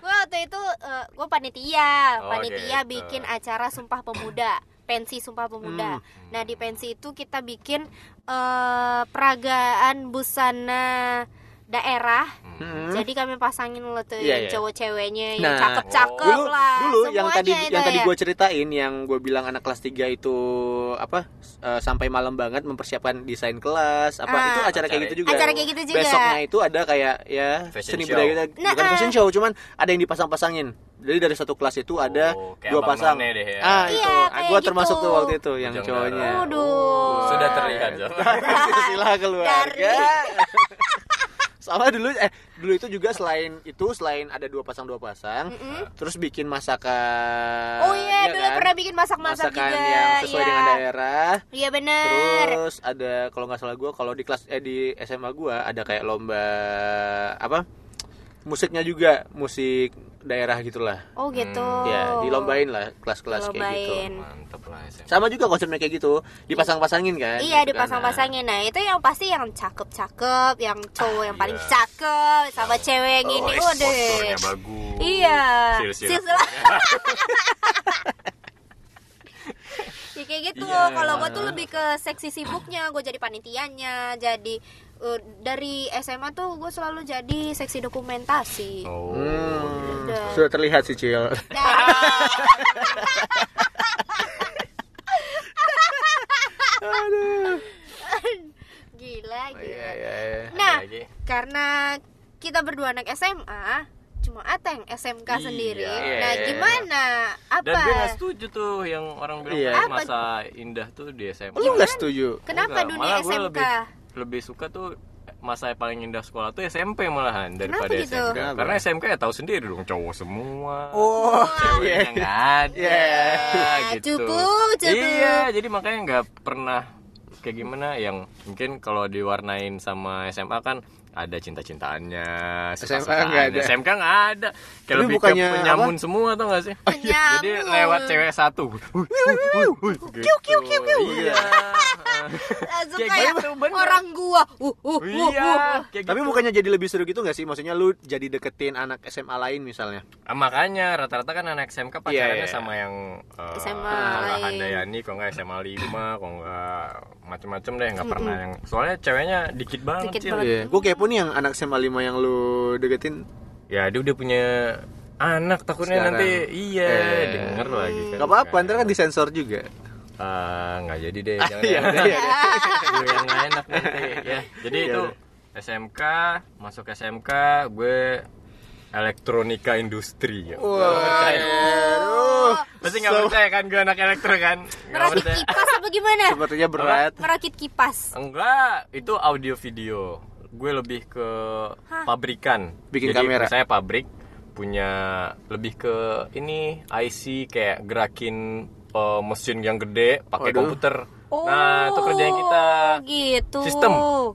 gue waktu itu gue panitia, Oh, panitia gitu. bikin acara Sumpah Pemuda, pensi Sumpah Pemuda. Nah di pensi itu kita bikin eh, peragaan busana daerah. Jadi kami pasangin lo tuh Hmm. Iya, yang iya. cowok-ceweknya yang Nah, cakep-cakep dulu lah. dulu yang Semuanya tadi yang tadi ya. gue ceritain yang gue bilang anak kelas 3 itu apa eh, sampai malam banget mempersiapkan desain kelas apa Ah. itu acara kayak Acara- gitu juga Acara kayak gitu juga. besoknya itu ada kayak ya Fashion seni show. budaya kita Nah, bukan ah. fashion show cuman ada yang dipasang-pasangin jadi dari satu kelas itu ada Oh, kayak dua pasang deh ya. ah Iya, itu kayak gue gitu. termasuk tuh waktu itu yang Bujang cowoknya. Aduh. Sudah terlihat, Jal. silsilah keluarga Dari- sama dulu eh dulu itu juga selain itu selain ada dua pasang dua pasang terus bikin masakan Oh iya, ya dulu kan? pernah bikin masak-masak masakan juga. yang sesuai iya. dengan daerah Iya bener. terus ada kalau nggak salah gue kalau di kelas eh di SMA gue ada kayak lomba apa musiknya juga musik daerah gitulah Oh gitu. ya dilombain lah kelas-kelas kayak gitu. Mantap lah SMA. sama juga konsepnya kayak gitu dipasang-pasangin kan Iya gitu kan. dipasang-pasangin Nah itu yang pasti yang cakep-cakep Yang cowok yang paling iya. cakep Sama cewek yang ini Oh, Waduh exposure-nya bagus. Iya Silsilah. Silsilah Ya kayak gitu Iya. Kalau gue tuh lebih ke seksi sibuknya Gue jadi panitianya Jadi eh, Dari SMA tuh gue selalu jadi seksi dokumentasi Oh. Hmm, Udah. sudah terlihat sih Cil Gila gila Iya, iya, iya. Nah karena kita berdua anak SMA cuma Ateng SMK Iya. sendiri. Iya. Nah, gimana? Apa? Dan gue gak setuju tuh yang orang bilang Iya. "Ah, Apa? masa indah tuh di SMA. lu nggak setuju Kenapa Enggak, dunia malah gue SMK? lebih, lebih suka tuh masa yang paling indah sekolah tuh SMP malahan daripada gitu? SMK. Kenapa? Karena SMK ya tahu sendiri dong cowok semua. oh Ceweknya nggak ada Iya. gitu. Cupu, cupu. Iya, jadi makanya nggak pernah kayak gimana yang mungkin kalau diwarnain sama SMA kan ada cinta-cintaannya, SMK nggak ada. SMK nggak ada. Kayak lebih bukannya ke penyamun semua tuh gak sih? Penyamun. Jadi lewat cewek satu. Kiu kiu kiu kiu. Iya. Langsung Kayak kayak gitu, orang gua. Uh, uh, uh, Iya. uh. kayak tapi gitu. bukannya jadi lebih seru gitu nggak sih maksudnya lu jadi deketin anak SMA lain misalnya Ah, makanya rata-rata kan anak SMK pacarannya Iya, iya. sama yang uh, SMA malah lain. Handayani kok nggak SMA 5 kok nggak macem-macem deh nggak pernah yang soalnya ceweknya dikit banget Dikit Cil. banget. Iya, kepo nih yang anak SMA 5 yang lu deketin ya dia udah punya anak takutnya Sekarang. nanti iya Eh. denger lagi kan Gak apa-apa, ntar kan disensor juga Ah, nggak jadi deh jangan Iya, ya. udah, iya, gue yang enak nanti ya jadi Iya, itu. SMK masuk SMK gue elektronika industri ya Wah, pasti nggak percaya kan gue anak elektro kan Merakit kipas apa gimana? Sepertinya berat Merakit kipas. Enggak, itu audio video. Gue lebih ke pabrikan. Bikin Jadi kamera. Saya pabrik punya lebih ke ini IC kayak gerakin eh, mesin yang gede pakai Waduh. komputer. nah, itu kerjaan kita. Oh, gitu. Sistem.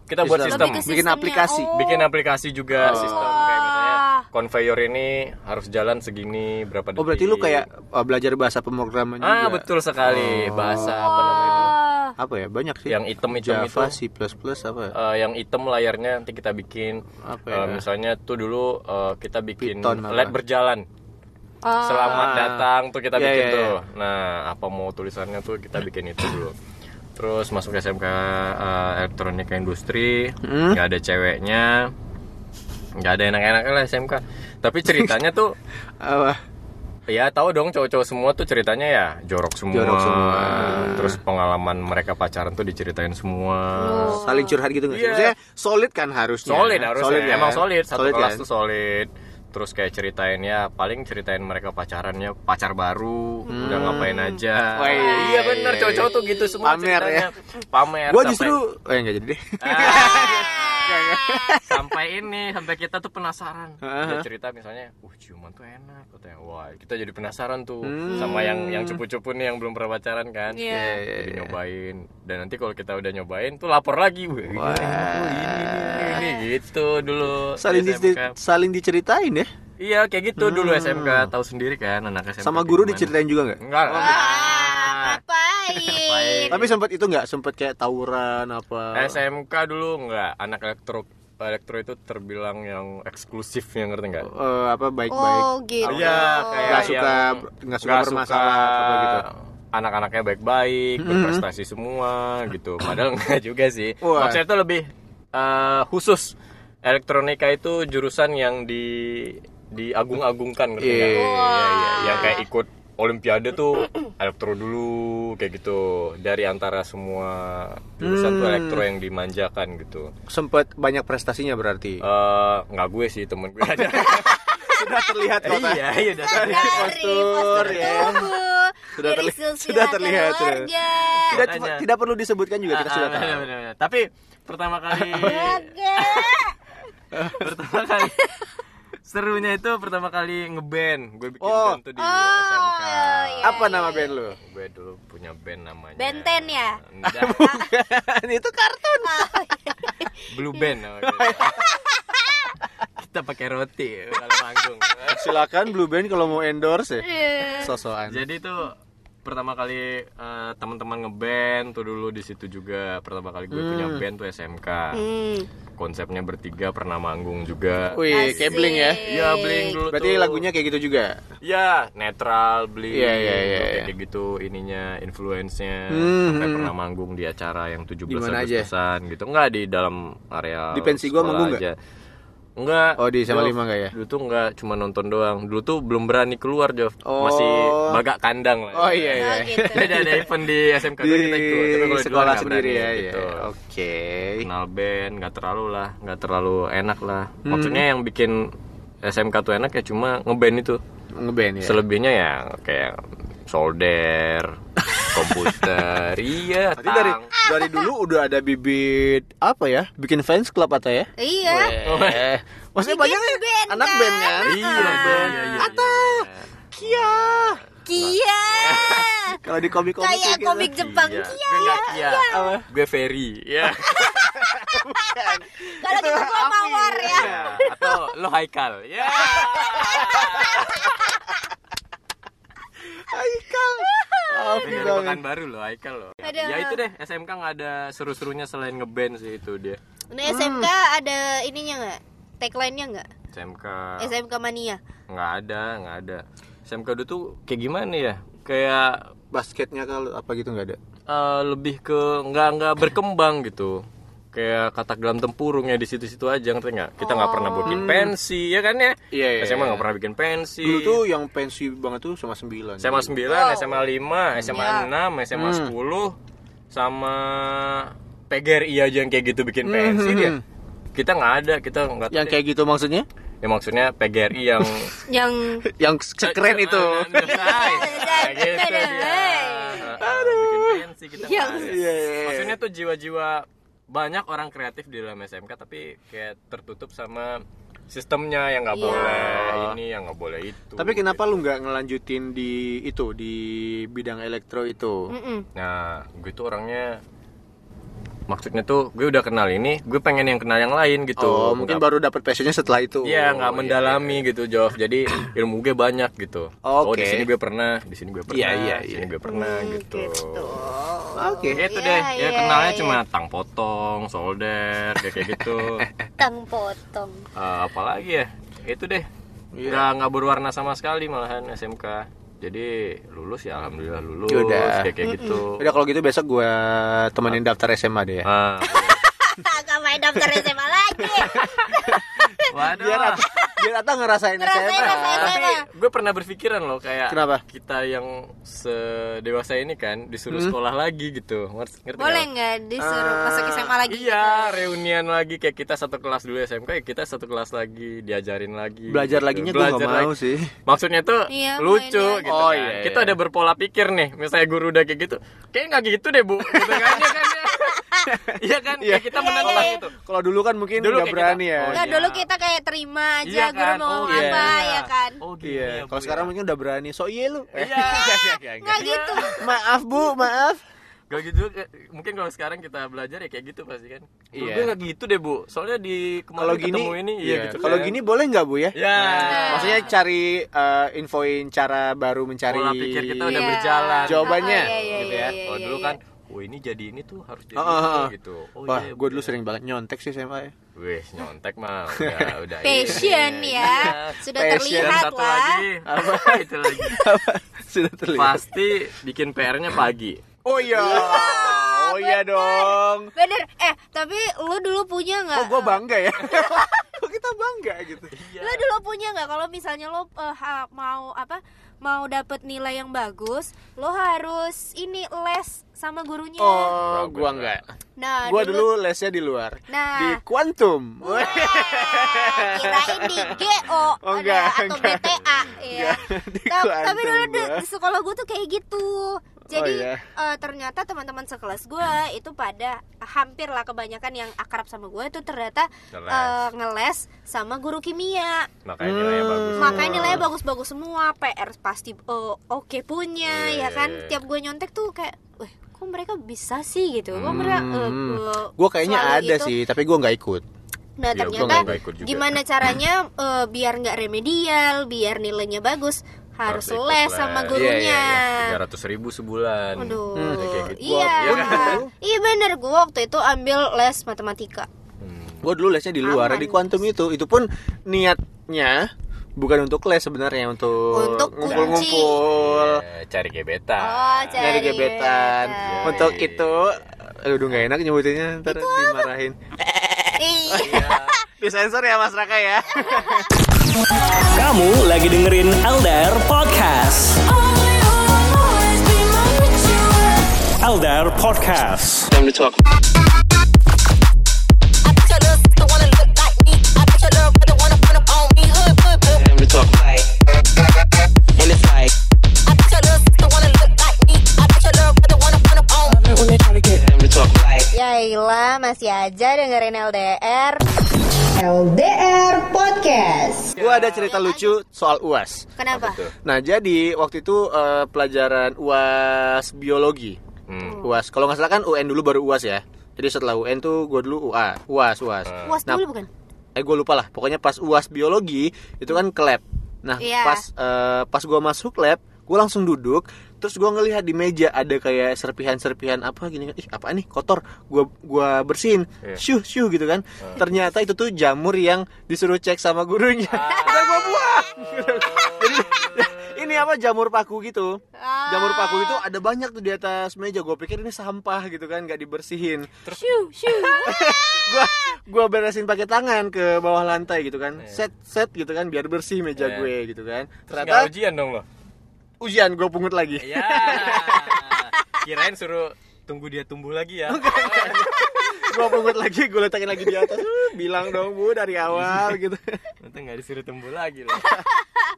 Kita buat Sistem. Bikin aplikasi. Oh. Bikin aplikasi juga Oh. sistem kayak misalnya conveyor ini harus jalan segini berapa detik. Oh berarti lu kayak uh, belajar bahasa pemrograman juga Ah, betul sekali. Oh. Bahasa apa namanya? Itu? Ah, Apa ya, banyak sih Yang hitam-hitam Java, itu. C++ apa Eh, yang hitam layarnya nanti kita bikin Apa eh, ya? misalnya tuh dulu eh, kita bikin Python apa? LED berjalan ah. selamat Ah. datang tuh kita Iya, bikin iya, tuh nah apa mau tulisannya tuh kita bikin itu dulu terus masuk SMK eh, elektronika industri Hmm? nggak ada ceweknya nggak ada enak-enaknya lah SMK tapi ceritanya tuh Apa? Ya tahu dong cowok-cowok semua tuh ceritanya ya jorok semua, Jorok semua. terus pengalaman mereka pacaran tuh diceritain semua Saling curhat gitu nggak sih? Iya. Maksudnya solid kan harusnya solid harusnya Solid kan? emang solid satu Solid kelas kan? tuh solid terus kayak ceritain ya paling ceritain mereka pacarannya pacar baru udah ngapain aja Wah, iya. bener cowok-cowok tuh gitu semua Pamer ceritanya pamer Gue sampai- justru eh enggak jadi deh. sampai ini sampai kita tuh penasaran. Dia cerita misalnya uh ciuman tuh enak katanya. Wah kita jadi penasaran tuh Hmm. sama yang yang cupu-cupu nih yang belum pernah pacaran kan. Iya. jadi nyobain. Dan nanti kalau kita udah nyobain tuh lapor lagi. Wah, ini, oh, ini, ini, ini, gitu dulu Saling di saling diceritain ya. iya kayak gitu dulu SMK tahu sendiri kan anak SMK Sama guru gimana. diceritain juga nggak? enggak. Ah, ngapain Tapi sempat itu nggak sempet kayak tawuran apa? SMK dulu enggak anak elektro elektro itu terbilang yang eksklusif yang ngerti nggak Eh, apa baik-baik. oh gitu Iya, kayak Nggak suka nggak suka bermasalah gitu. Anak-anaknya baik-baik, berprestasi semua gitu. Padahal enggak juga sih. Wah. Maksudnya itu lebih eh, khusus elektronika itu jurusan yang di diagung-agungkan ngerti nggak? Iya. Iya, iya, yang kayak ikut olimpiade tuh elektro dulu kayak gitu. Dari antara semua jurusan tuh elektro yang dimanjakan gitu. Sempet banyak prestasinya berarti. Eh nggak gue sih temen gue aja. Sudah terlihat kok. kan? iya, iya udah tahu. dari postur, ya. Sudah terli- sudah terlihat, sudah. keluarga. Tidak tidak perlu disebutkan juga kita Ah, sudah ah, tahu. Tapi pertama kali pertama kali serunya itu pertama kali ngeband gue bikin Oh. band tuh di Oh, SMK iya. Apa nama band lu? gue dulu punya band namanya Benten ya? Enggak, itu kartun. Blue Band namanya. kita pakai roti kalau manggung Silakan Blue Band kalau mau endorse ya. Iya. Sosokan. jadi tuh pertama kali eh, teman-teman ngeband tuh dulu di situ juga pertama kali gue punya band tuh SMK Hmm. konsepnya bertiga pernah manggung juga Wih, kayak bling ya. Iya bling dulu Berarti tuh. lagunya kayak gitu juga. Ya, netral, beli, Iya, iya, iya, kayak iya. gitu ininya, influence-nya. Hmm, Sampai hmm. pernah manggung di acara yang 17 Di mana aja? Agustusan gitu. Enggak di dalam area Di pensi sekolah manggung aja. Enggak. Oh, di SMA Jov. lima nggak ya? Dulu tuh enggak cuma nonton doang. Dulu tuh belum berani keluar, Jov. Oh. Masih bagak kandang lah. Oh iya iya. Oh, gitu. Jadi ada event di SMK Di kita ikut. Tapi kalau di luar sekolah sendiri ya, ya. gitu. Oke. Kenal band, nggak terlalu lah, nggak terlalu enak lah. Hmm. Maksudnya yang bikin SMK tuh enak ya cuma ngeband itu. Ngeband ya. Selebihnya ya kayak solder, komputer, iya, Berarti dari dari dulu udah ada bibit apa ya? Bikin fans club atau ya? Iya. Maksudnya banyak ya band, anak kan? band kan? Iya, band. Iya, iya, Ata, Kia. Kia. Kalau di komik-komik Kayak kayak gitu. komik Jepang Iya. Kia. Gue nggak Kia. Apa? Gue Ferry, ya. Kalau gitu gua mawar ya. Iya. Atau lo Haikal, ya. Haikal. Afi Dari pekan baru lo Haikal lo. Aduh. Ya itu deh, SMK nggak ada seru-serunya selain ngeband sih itu dia. Nah, SMK ada ininya nggak? Tagline-nya nggak? SMK SMK mania. nggak ada, nggak ada. SMK dulu tuh kayak gimana ya? Kayak Basketnya kalau apa gitu nggak ada? eh, lebih ke nggak nggak berkembang gitu kayak katak dalam tempurungnya di situ-situ aja ngerti nggak kita nggak pernah bikin pensi ya kan ya Iya, iya, SMA iya. nggak pernah bikin pensi Dulu tuh yang pensi banget tuh sama 9 SMA 9 SMA 5 SMA Iya. 6 SMA Hmm. 10 sama PGRI aja yang kayak gitu bikin pensi Hmm, dia hmm. kita nggak ada kita nggak Yang kayak gitu maksudnya? ya maksudnya PGRI yang Yang Yang sekeren itu. Dia. Aduh. Bikin pensi kita Yang-. Iya, iya, iya. Maksudnya tuh jiwa-jiwa banyak orang kreatif di dalam SMK tapi kayak tertutup sama sistemnya yang nggak Iya. boleh ini yang nggak boleh itu. Tapi kenapa lu nggak ngelanjutin di itu di bidang elektro itu? Mm-mm. Nah, gue tuh orangnya maksudnya tuh gue udah kenal ini, gue pengen yang kenal yang lain gitu. Oh, mungkin Nggak- baru dapat passionnya setelah itu. Iya nggak Oh, mendalami gitu Jov Jadi ilmu gue banyak gitu Oh Oke. di sini gue pernah Di sini gue pernah Iya, iya, Di sini iya. gue pernah gitu Oke. Gitu Iya, deh iya, Ya kenalnya iya. cuma tang potong Solder Kayak kayak gitu Tang potong. Eh, Apalagi ya Itu deh Iya. nggak nggak berwarna sama sekali malahan SMK Jadi lulus ya Alhamdulillah lulus Yaudah. Kayak kayak gitu Udah kalau gitu besok gua temenin daftar SMA deh ya. Ah, Gak main daftar SMA lagi. Waduh Biar biar Ata ngerasain Ngerasain SMA. tapi gue pernah berpikiran loh kayak Kenapa? kita yang sedewasa ini kan disuruh Hmm? sekolah lagi gitu ngerti ngerti Boleh nggak? disuruh masuk SMA lagi? Iya, gitu? reunian lagi kayak kita satu kelas dulu SMK, ya kita satu kelas lagi diajarin lagi. Belajar gitu. laginya gue gak Belajar mau lagi. sih. Maksudnya tuh Iya, lucu mainnya. gitu Oh, kan. iya, Kita iya. udah berpola pikir nih, misalnya guru udah kayak gitu. Kayak nggak gitu deh, Bu. Gitu kan, iya kan? Iya kan? Iya. Kayak kita Iya, menolak iya, iya. gitu. Kalau dulu kan mungkin Dulu udah kayak berani kita, ya. oh, Nggak, iya. dulu kita kayak terima aja Iya guru kan? mau Oh, ngomong iya. apa ya kan? Oh, gini Iya, ya, kalau sekarang ya. mungkin udah berani. So iya lu. Iya. Nggak gitu. Maaf Bu, maaf. Gak gitu, mungkin kalau sekarang kita belajar ya kayak gitu pasti kan. Iya. Gue gak gitu deh bu, soalnya di kemarin Kalau gini, ketemu ini, iya, gitu. kalau gini boleh nggak Bu ya? ya. Maksudnya cari eh, infoin cara baru mencari pola pikir kita udah Iya. berjalan. Jawabannya, Oh, iya, iya, gitu iya, ya. iya, Kalau iya, dulu iya. kan, oh ini jadi ini tuh harus jadi Ah, ah, itu ah. gitu. Oh, Wah, iya, gue dulu iya. sering banget nyontek sih SMA ya. Wih, nyontek mah udah udah. Passion ini. ya, Iya. sudah Passion. Dan terlihat satu lah. lagi, apa itu lagi? Sudah terlihat. Pasti bikin PR-nya pagi. Oh iya. Oh iya dong. Bener, eh tapi lu dulu punya nggak? Oh, gue bangga ya. Kok kita bangga gitu? Lu dulu punya nggak kalau misalnya lo eh, ha- mau apa? Mau dapet nilai yang bagus, lo harus ini les sama gurunya. Oh, gua enggak. Nah, Gua dulu lesnya di luar. Nah. Di kuantum. Wah, kirain di GO Oh, ada enggak, atau enggak. BTA ya. Kuantum tapi dulu di, gua. di sekolah gue tuh kayak gitu. Jadi iya. eh, ternyata teman-teman sekelas gue itu pada hampir lah kebanyakan yang akrab sama gue itu ternyata Ngeles. eh, ngeles sama guru kimia. Makanya nilainya Hmm. bagus. Makanya nilainya bagus-bagus semua, PR pasti eh, oke punya Iya, ya kan. iya, iya. Tiap gue nyontek tuh kayak, "Wah, kok mereka bisa sih gitu?" Kok mereka eh, eh, Gue kayaknya ada itu. sih, tapi gue nggak ikut. Nah Iya, ternyata juga. gimana caranya eh, biar nggak remedial, biar nilainya bagus, harus les sama les. gurunya. Tiga ratus ribu sebulan. Aduh, Hmm, kayak gitu. iya, Iya kan? iya bener gue waktu itu ambil les matematika. Hmm. Gue dulu lesnya di luar Aman. di kuantum itu. Itu pun niatnya bukan untuk les sebenarnya untuk, Untuk ngumpul-ngumpul. Iya, cari gebetan. Oh, cari Nyari gebetan. gebetan. Untuk itu Aduh gak enak nyebutinnya Ntar dimarahin Iya. Disensor ya Mas Raka ya Kamu lagi dengerin LDR Podcast. LDR Podcast. Time to talk. Masih aja dengerin LDR. LDR Podcast. Gue ada cerita lucu soal UAS Kenapa? Tuh. Nah jadi waktu itu eh, pelajaran UAS biologi Hmm. UAS Kalau nggak salah kan UN dulu baru UAS ya Jadi setelah UN tuh gue dulu UA UAS UAS Was Nah, dulu bukan? eh gue lupa lah pokoknya pas uas biologi itu kan ke lab nah Iya. pas eh, pas gue masuk lab gue langsung duduk terus gue ngelihat di meja ada kayak serpihan-serpihan apa gini kan ih apa nih? Kotor. Gue gua bersihin. Iya. syuh syuh gitu kan. Ternyata itu tuh jamur yang disuruh cek sama gurunya. Udah gue buang. Jadi ini apa jamur paku gitu. Jamur paku itu ada banyak tuh di atas meja. Gue pikir ini sampah gitu kan nggak dibersihin. Shoo. gua gua beresin pakai tangan ke bawah lantai gitu kan. Set set gitu kan biar bersih meja Iya. gue gitu kan. Terus nggak ternyata ujian dong lo? Ujian gue pungut lagi Ya. Kirain suruh tunggu dia tumbuh lagi ya. gue pungut lagi gue letakin lagi di atas Uh, bilang dong bu dari awal gitu Nanti nggak disuruh tumbuh lagi loh.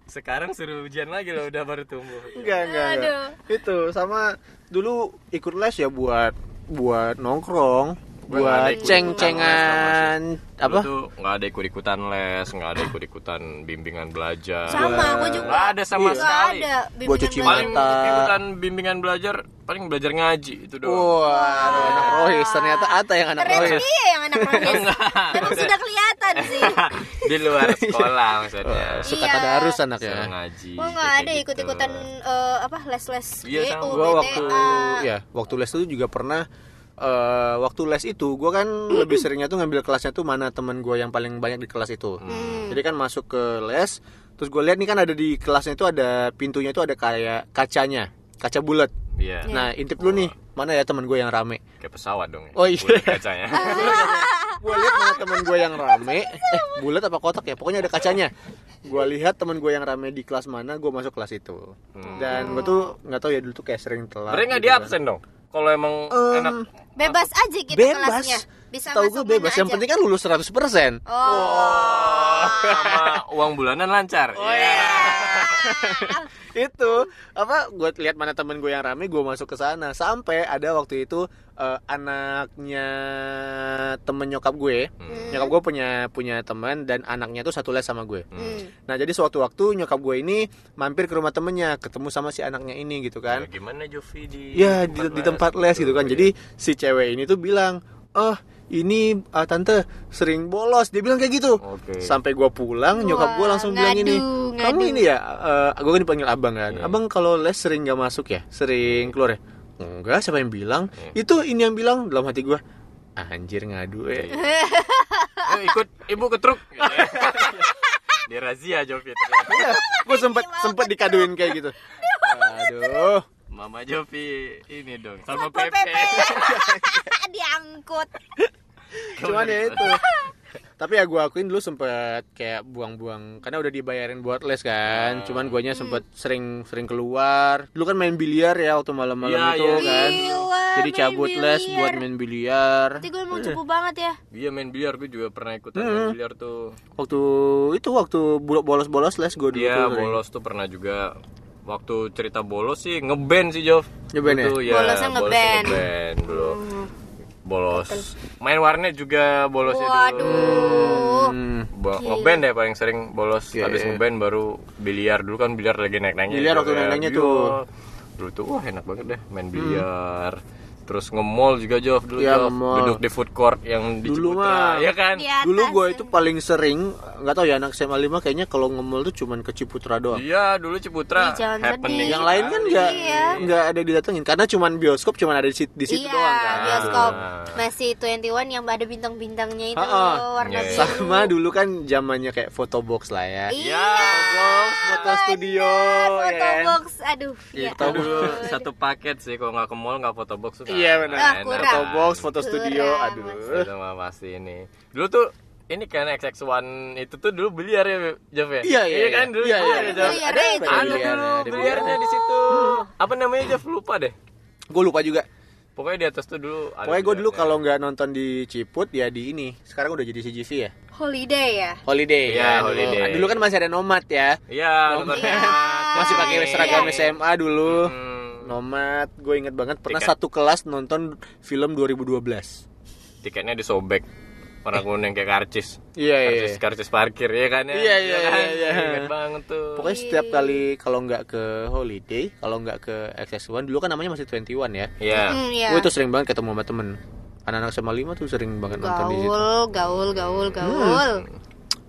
Sekarang suruh ujian lagi loh udah baru tumbuh. enggak enggak, enggak. Aduh. itu sama dulu ikut les ya buat buat nongkrong buat ceng-cengan Apa? apa tuh nggak ada ikut-ikutan les, nggak ada ikut-ikutan bimbingan belajar. Sama, gue juga. Nggak ada sama Iya. Sekali. ada Buat cuci Paling mata. ikutan bimbingan belajar, paling belajar ngaji itu doang. wah aduh, anak rohis ternyata Ata yang anak Ternyata rohis dia yang anak rohis. Emang sudah kelihatan sih. Di luar sekolah maksudnya. suka Iya. tadarus anaknya ngaji. Gua nggak ada gitu. ikut-ikutan eh, apa les-les Iya, sama. GU, gue waktu ya waktu les itu juga pernah eh, waktu les itu gue kan lebih seringnya tuh ngambil kelasnya tuh mana teman gue yang paling banyak di kelas itu Hmm. jadi kan masuk ke les terus gue lihat nih kan ada di kelasnya itu ada pintunya itu ada kayak kacanya kaca bulat Iya. nah intip dulu nih mana ya temen gue yang rame Kayak pesawat dong. ya. Oh, iya. Bulat kacanya. gue lihat mana temen gue yang rame eh bulat apa kotak ya pokoknya ada kacanya gue lihat temen gue yang rame di kelas mana gue masuk kelas itu dan gue tuh nggak tahu ya dulu tuh kayak sering telat Berarti nggak gitu di kan. absen dong. Kalau emang Em, enak Bebas aja gitu bebas kelasnya. Bisa tahu masuk gue bebas yang aja. penting kan lulus 100% Oh. sama uang bulanan lancar. Oh, iya. itu apa gue lihat mana temen gue yang rame gue masuk ke sana. Sampai ada waktu itu eh, anaknya temen nyokap gue nyokap gue punya punya teman dan anaknya tuh satu les sama gue. Hmm. nah jadi suatu waktu nyokap gue ini mampir ke rumah temennya ketemu sama si anaknya ini gitu kan. Ya, gimana Jovi di ya di, di tempat les gitu? kan. Jadi si cewek ini tuh bilang oh ini ah, tante sering bolos. Dia bilang kayak gitu. Oke. sampai gua pulang nyokap gua Wah, langsung bilang ini ngadu, kamu ngadu." ini ya eh gue kan dipanggil abang kan. Iya. abang kalau les sering nggak masuk ya? Sering keluar ya? Enggak siapa yang bilang? Itu ini yang bilang dalam hati gua anjir ngadu eh. Ayo ikut ibu ke truk. di razia Jovi ternyata. gue sempet sempet dikaduin kayak gitu. Aduh Mama Jovi ini dong sama Pepe. Pepe. Diangkut. cuman ya itu tapi ya gue akuin dulu sempet kayak buang-buang karena udah dibayarin buat les kan cuman guanya sempet sering sering keluar dulu kan main biliar ya waktu malam-malam Iya, itu iya. kan Gila, jadi cabut les biliar. buat main biliar Berarti gue emang cupu banget ya. Iya main biliar gue juga pernah ikutan main biliar tuh. waktu itu waktu bolos-bolos les gue dulu Iya bolos tuh pernah juga. Waktu cerita bolos sih ngeband sih Jov. Ngeband ya? Itu, Bolosnya ngeband. ngeband dulu. Bolos. Main warnet juga bolosnya dulu. Waduh. Hmm. Bo- ngeband deh paling sering bolos Iya, habis iya. ngeband baru biliar dulu kan biliar lagi naik naiknya Biliar waktu naik-naiknya tuh. dulu tuh wah enak banget deh main biliar terus nge-mall juga Jov dulu Iya, Jov nge-mall. duduk di food court yang di Dulu Ciputra mah. ya kan Di atas. dulu gue itu paling sering nggak tahu ya anak SMA 5 kayaknya kalau ngemol tuh cuman ke Ciputra doang iya dulu Ciputra Ih, jangan happening sedih. yang lain kan nggak Iya. nggak ada didatengin karena cuman bioskop cuman ada di situ, di situ iya, doang kan bioskop Ah. masih 21 yang ada bintang-bintangnya itu Ha-ha. warna Iya, biru. iya. sama dulu kan zamannya kayak foto box lah ya Iya. box foto studio Foto ya kan? box, aduh. ya Kita dulu satu paket sih kalau nggak ke mall nggak foto box tuh Iya, benar. Ah, enak. kurang. foto box foto studio aduh Itu mah pasti ini. Dulu tuh ini kan XX1 itu tuh dulu biliar ya, Jeff ya? Iya, iya, kan iya. dulu. Iya, iya, Jeff? iya. Biliarnya itu. Ada biliar, dulu ada biliarnya di situ. Apa namanya Jeff? Lupa deh. gue lupa juga Pokoknya di atas tuh dulu ada pokoknya gue dulu kalau nggak nonton di Ciput ya di ini sekarang udah jadi CGV ya Holiday ya. holiday Iya, ya, dulu. holiday. dulu kan masih ada nomad ya Iya, nonton Iya. masih pakai seragam Iya. SMA dulu Hmm, nomad gue inget banget pernah Tiket. satu kelas nonton film 2012 tiketnya disobek. Warna kuning kayak karcis. iya iya Karcis, karcis parkir ya kan ya? Iya, iya, kan? iya, iya. Ingat banget tuh. Pokoknya setiap kali kalau nggak ke holiday, kalau nggak ke XX1 dulu kan namanya masih 21 ya. Iya. Hmm, ya. Gue tuh sering banget ketemu sama temen. Anak-anak SMA 5 tuh sering banget nonton di situ. Gaul, gaul, gaul, gaul.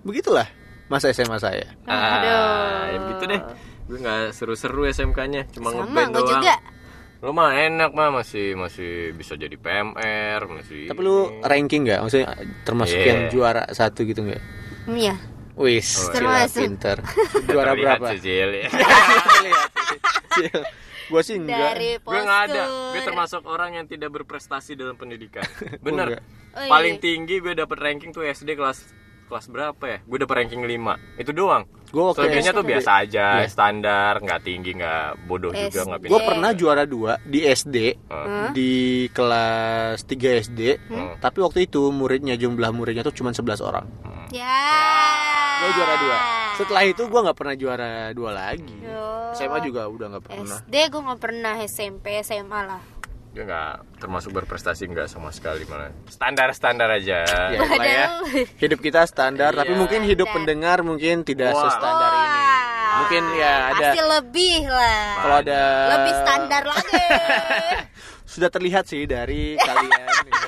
Begitulah masa SMA saya. Ah, ya gitu deh. Gue nggak seru-seru SMK-nya, cuma Sama ngeband doang. juga. Lu mah enak mah masih masih bisa jadi PMR, masih Tapi lu ranking nggak? Maksudnya termasuk Iya. yang juara satu gitu nggak? Hmm, ya. Wis, Oh, pinter. Juara berapa? sih, Cil, gue sih enggak. Dari gue nggak ada gue termasuk orang yang tidak berprestasi dalam pendidikan bener enggak. Oh, iya. paling tinggi gue dapet ranking tuh SD kelas kelas berapa ya gue dapet ranking 5 itu doang Gue waktu selebihnya tuh biasa aja Iya. standar nggak tinggi nggak bodoh juga SD. nggak Gue pernah juara dua di SD Hah? di kelas 3 SD. Tapi waktu itu muridnya jumlah muridnya tuh cuma 11 orang. Ya. Gue juara dua. Setelah itu gue nggak pernah juara dua lagi. Yo. SMA juga udah nggak pernah. SD gue nggak pernah SMP SMA lah. Gue nggak termasuk berprestasi nggak sama sekali malah standar standar aja Ya, lah ya. Hidup kita standar, tapi Iya. mungkin hidup Standar. pendengar mungkin tidak Wah. sestandar ini. Wah. Mungkin ya ada Pasti lebih lah. kalau ada Lebih standar lagi. sudah terlihat sih dari kalian.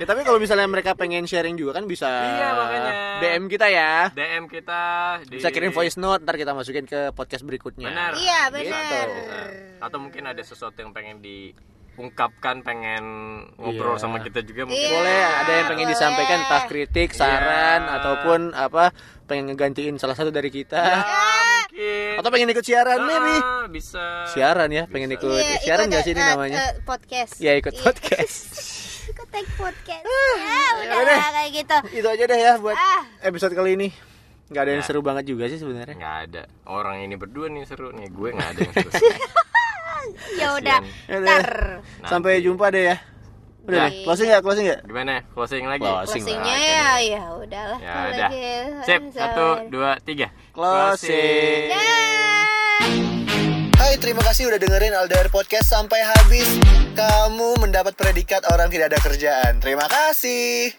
gitu ya tapi kalau misalnya mereka pengen sharing juga kan bisa Iya, makanya. DM kita ya. DM kita di... Bisa kirim voice note ntar kita masukin ke podcast berikutnya. benar Iya Gitu. benar. atau mungkin ada sesuatu yang pengen diungkapkan pengen ngobrol Iya. sama kita juga mungkin Iya. Boleh ada yang pengen boleh. disampaikan entah kritik, saran Iya. ataupun apa pengen ngegantiin salah satu dari kita. Ya, mungkin. Atau pengen ikut siaran maybe. Ah, bisa. Siaran ya, pengen ikut Iya, siaran ikut, nggak sih ini eh, namanya? eh, podcast. Ya ikut Iya. podcast. Take podcast. Ah, ya, udah udah. lah, kayak gitu. Itu aja deh ya buat Ah. episode kali ini. Nggak ada yang Ya. seru banget juga sih sebenarnya. Nggak ada. Orang ini berdua nih seru nih. Gue nggak ada yang seru. Ya udah. Ya udah. Ntar. Sampai jumpa deh ya. Udah Ya. deh, closing nggak? Closing nggak? Gimana? Closing lagi. Closing. Closingnya ya, ya udahlah. Ya udah. lagi. Sip. Satu, dua, tiga. Closing. Dah. Hai, terima kasih udah dengerin LDR Podcast sampai habis. Kamu mendapat predikat orang tidak ada kerjaan. Terima kasih.